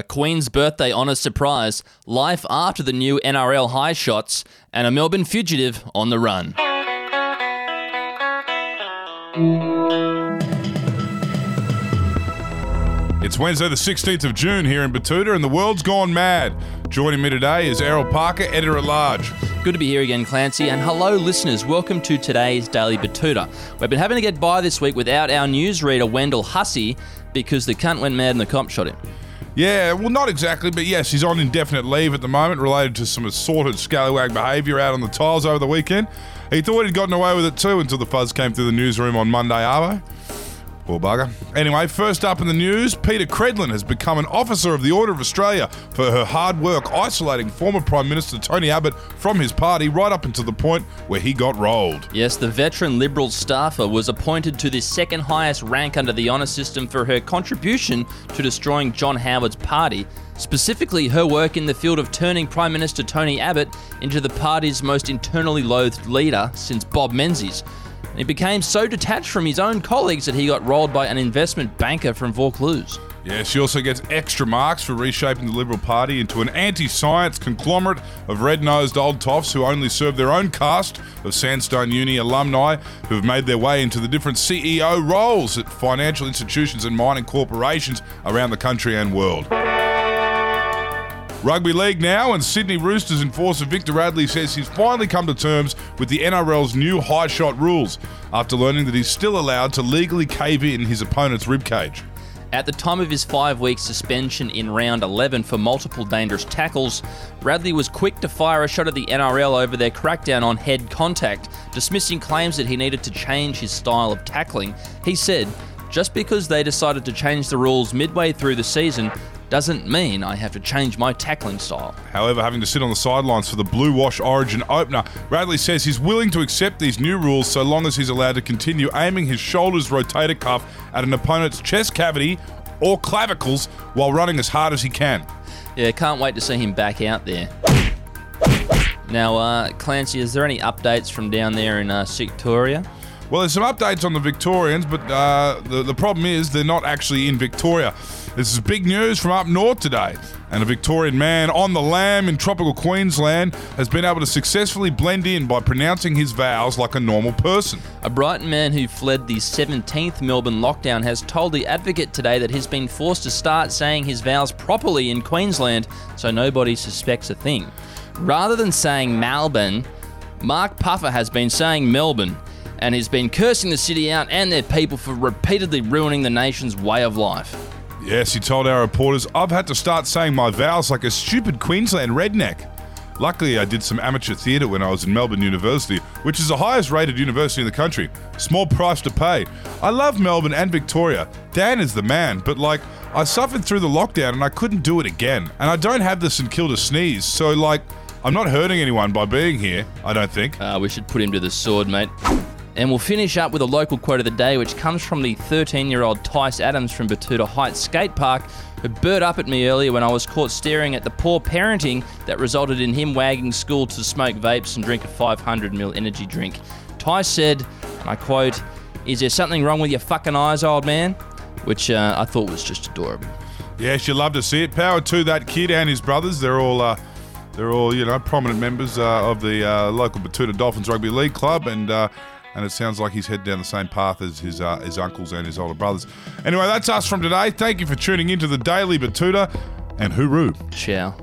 a Queen's birthday honour surprise, life after the new NRL high shots, and a Melbourne fugitive on the run. It's Wednesday, the 16th of June here in Betoota, and the world's gone mad. Joining me today is Errol Parker, editor at large. Good to be here again, Clancy, and hello, listeners. Welcome to today's Daily Betoota. We've been having to get by this week without our newsreader, Wendell Hussey, because the cunt went mad and the cop shot him. Yeah, well, not exactly, but yes, he's on indefinite leave at the moment related to some assorted scallywag behaviour out on the tiles over the weekend. He thought he'd gotten away with it too until the fuzz came through the newsroom on Monday, Arvo. Poor bugger. Anyway, first up in the news, Peta Credlin has become an officer of the Order of Australia for her hard work isolating former Prime Minister Tony Abbott from his party right up until the point where he got rolled. Yes, the veteran Liberal staffer was appointed to the second highest rank under the honour system for her contribution to destroying John Howard's party, specifically her work in the field of turning Prime Minister Tony Abbott into the party's most internally loathed leader since Bob Menzies. He became so detached from his own colleagues that he got rolled by an investment banker from Vaucluse. Yeah, she also gets extra marks for reshaping the Liberal Party into an anti science conglomerate of red nosed old toffs who only serve their own caste of Sandstone Uni alumni who have made their way into the different CEO roles at financial institutions and mining corporations around the country and world. Rugby League now, and Sydney Roosters enforcer Victor Radley says he's finally come to terms with the NRL's new high shot rules after learning that he's still allowed to legally cave in his opponent's ribcage. At the time of his five week suspension in round 11 for multiple dangerous tackles, Radley was quick to fire a shot at the NRL over their crackdown on head contact, dismissing claims that he needed to change his style of tackling. He said, just because they decided to change the rules midway through the season doesn't mean I have to change my tackling style. However, having to sit on the sidelines for the Blue Wash Origin opener, Radley says he's willing to accept these new rules so long as he's allowed to continue aiming his shoulders rotator cuff at an opponent's chest cavity or clavicles while running as hard as he can. Yeah, can't wait to see him back out there. Now, uh, Clancy, is there any updates from down there in uh, Victoria? Well, there's some updates on the Victorians, but uh, the, the problem is they're not actually in Victoria. This is big news from up north today. And a Victorian man on the lam in tropical Queensland has been able to successfully blend in by pronouncing his vows like a normal person. A Brighton man who fled the 17th Melbourne lockdown has told the Advocate today that he's been forced to start saying his vows properly in Queensland so nobody suspects a thing. Rather than saying Melbourne, Mark Puffer has been saying Melbourne and he's been cursing the city out and their people for repeatedly ruining the nation's way of life. Yes, he told our reporters, I've had to start saying my vows like a stupid Queensland redneck. Luckily, I did some amateur theatre when I was in Melbourne University, which is the highest rated university in the country. Small price to pay. I love Melbourne and Victoria. Dan is the man, but like, I suffered through the lockdown and I couldn't do it again. And I don't have the St Kilda sneeze, so like, I'm not hurting anyone by being here, I don't think. Uh, we should put him to the sword, mate. And we'll finish up with a local quote of the day, which comes from the 13 year old Tice Adams from Betoota Heights Skate Park, who burst up at me earlier when I was caught staring at the poor parenting that resulted in him wagging school to smoke vapes and drink a 500ml energy drink. Tice said, and I quote, Is there something wrong with your fucking eyes, old man? Which uh, I thought was just adorable. Yes, you love to see it. Power to that kid and his brothers. They're all. Uh, they're all, you know, prominent members uh, of the uh, local Betoota Dolphins Rugby League Club, and uh, and it sounds like he's headed down the same path as his uh, his uncles and his older brothers. Anyway, that's us from today. Thank you for tuning into the Daily Betoota, and hooroo. Ciao.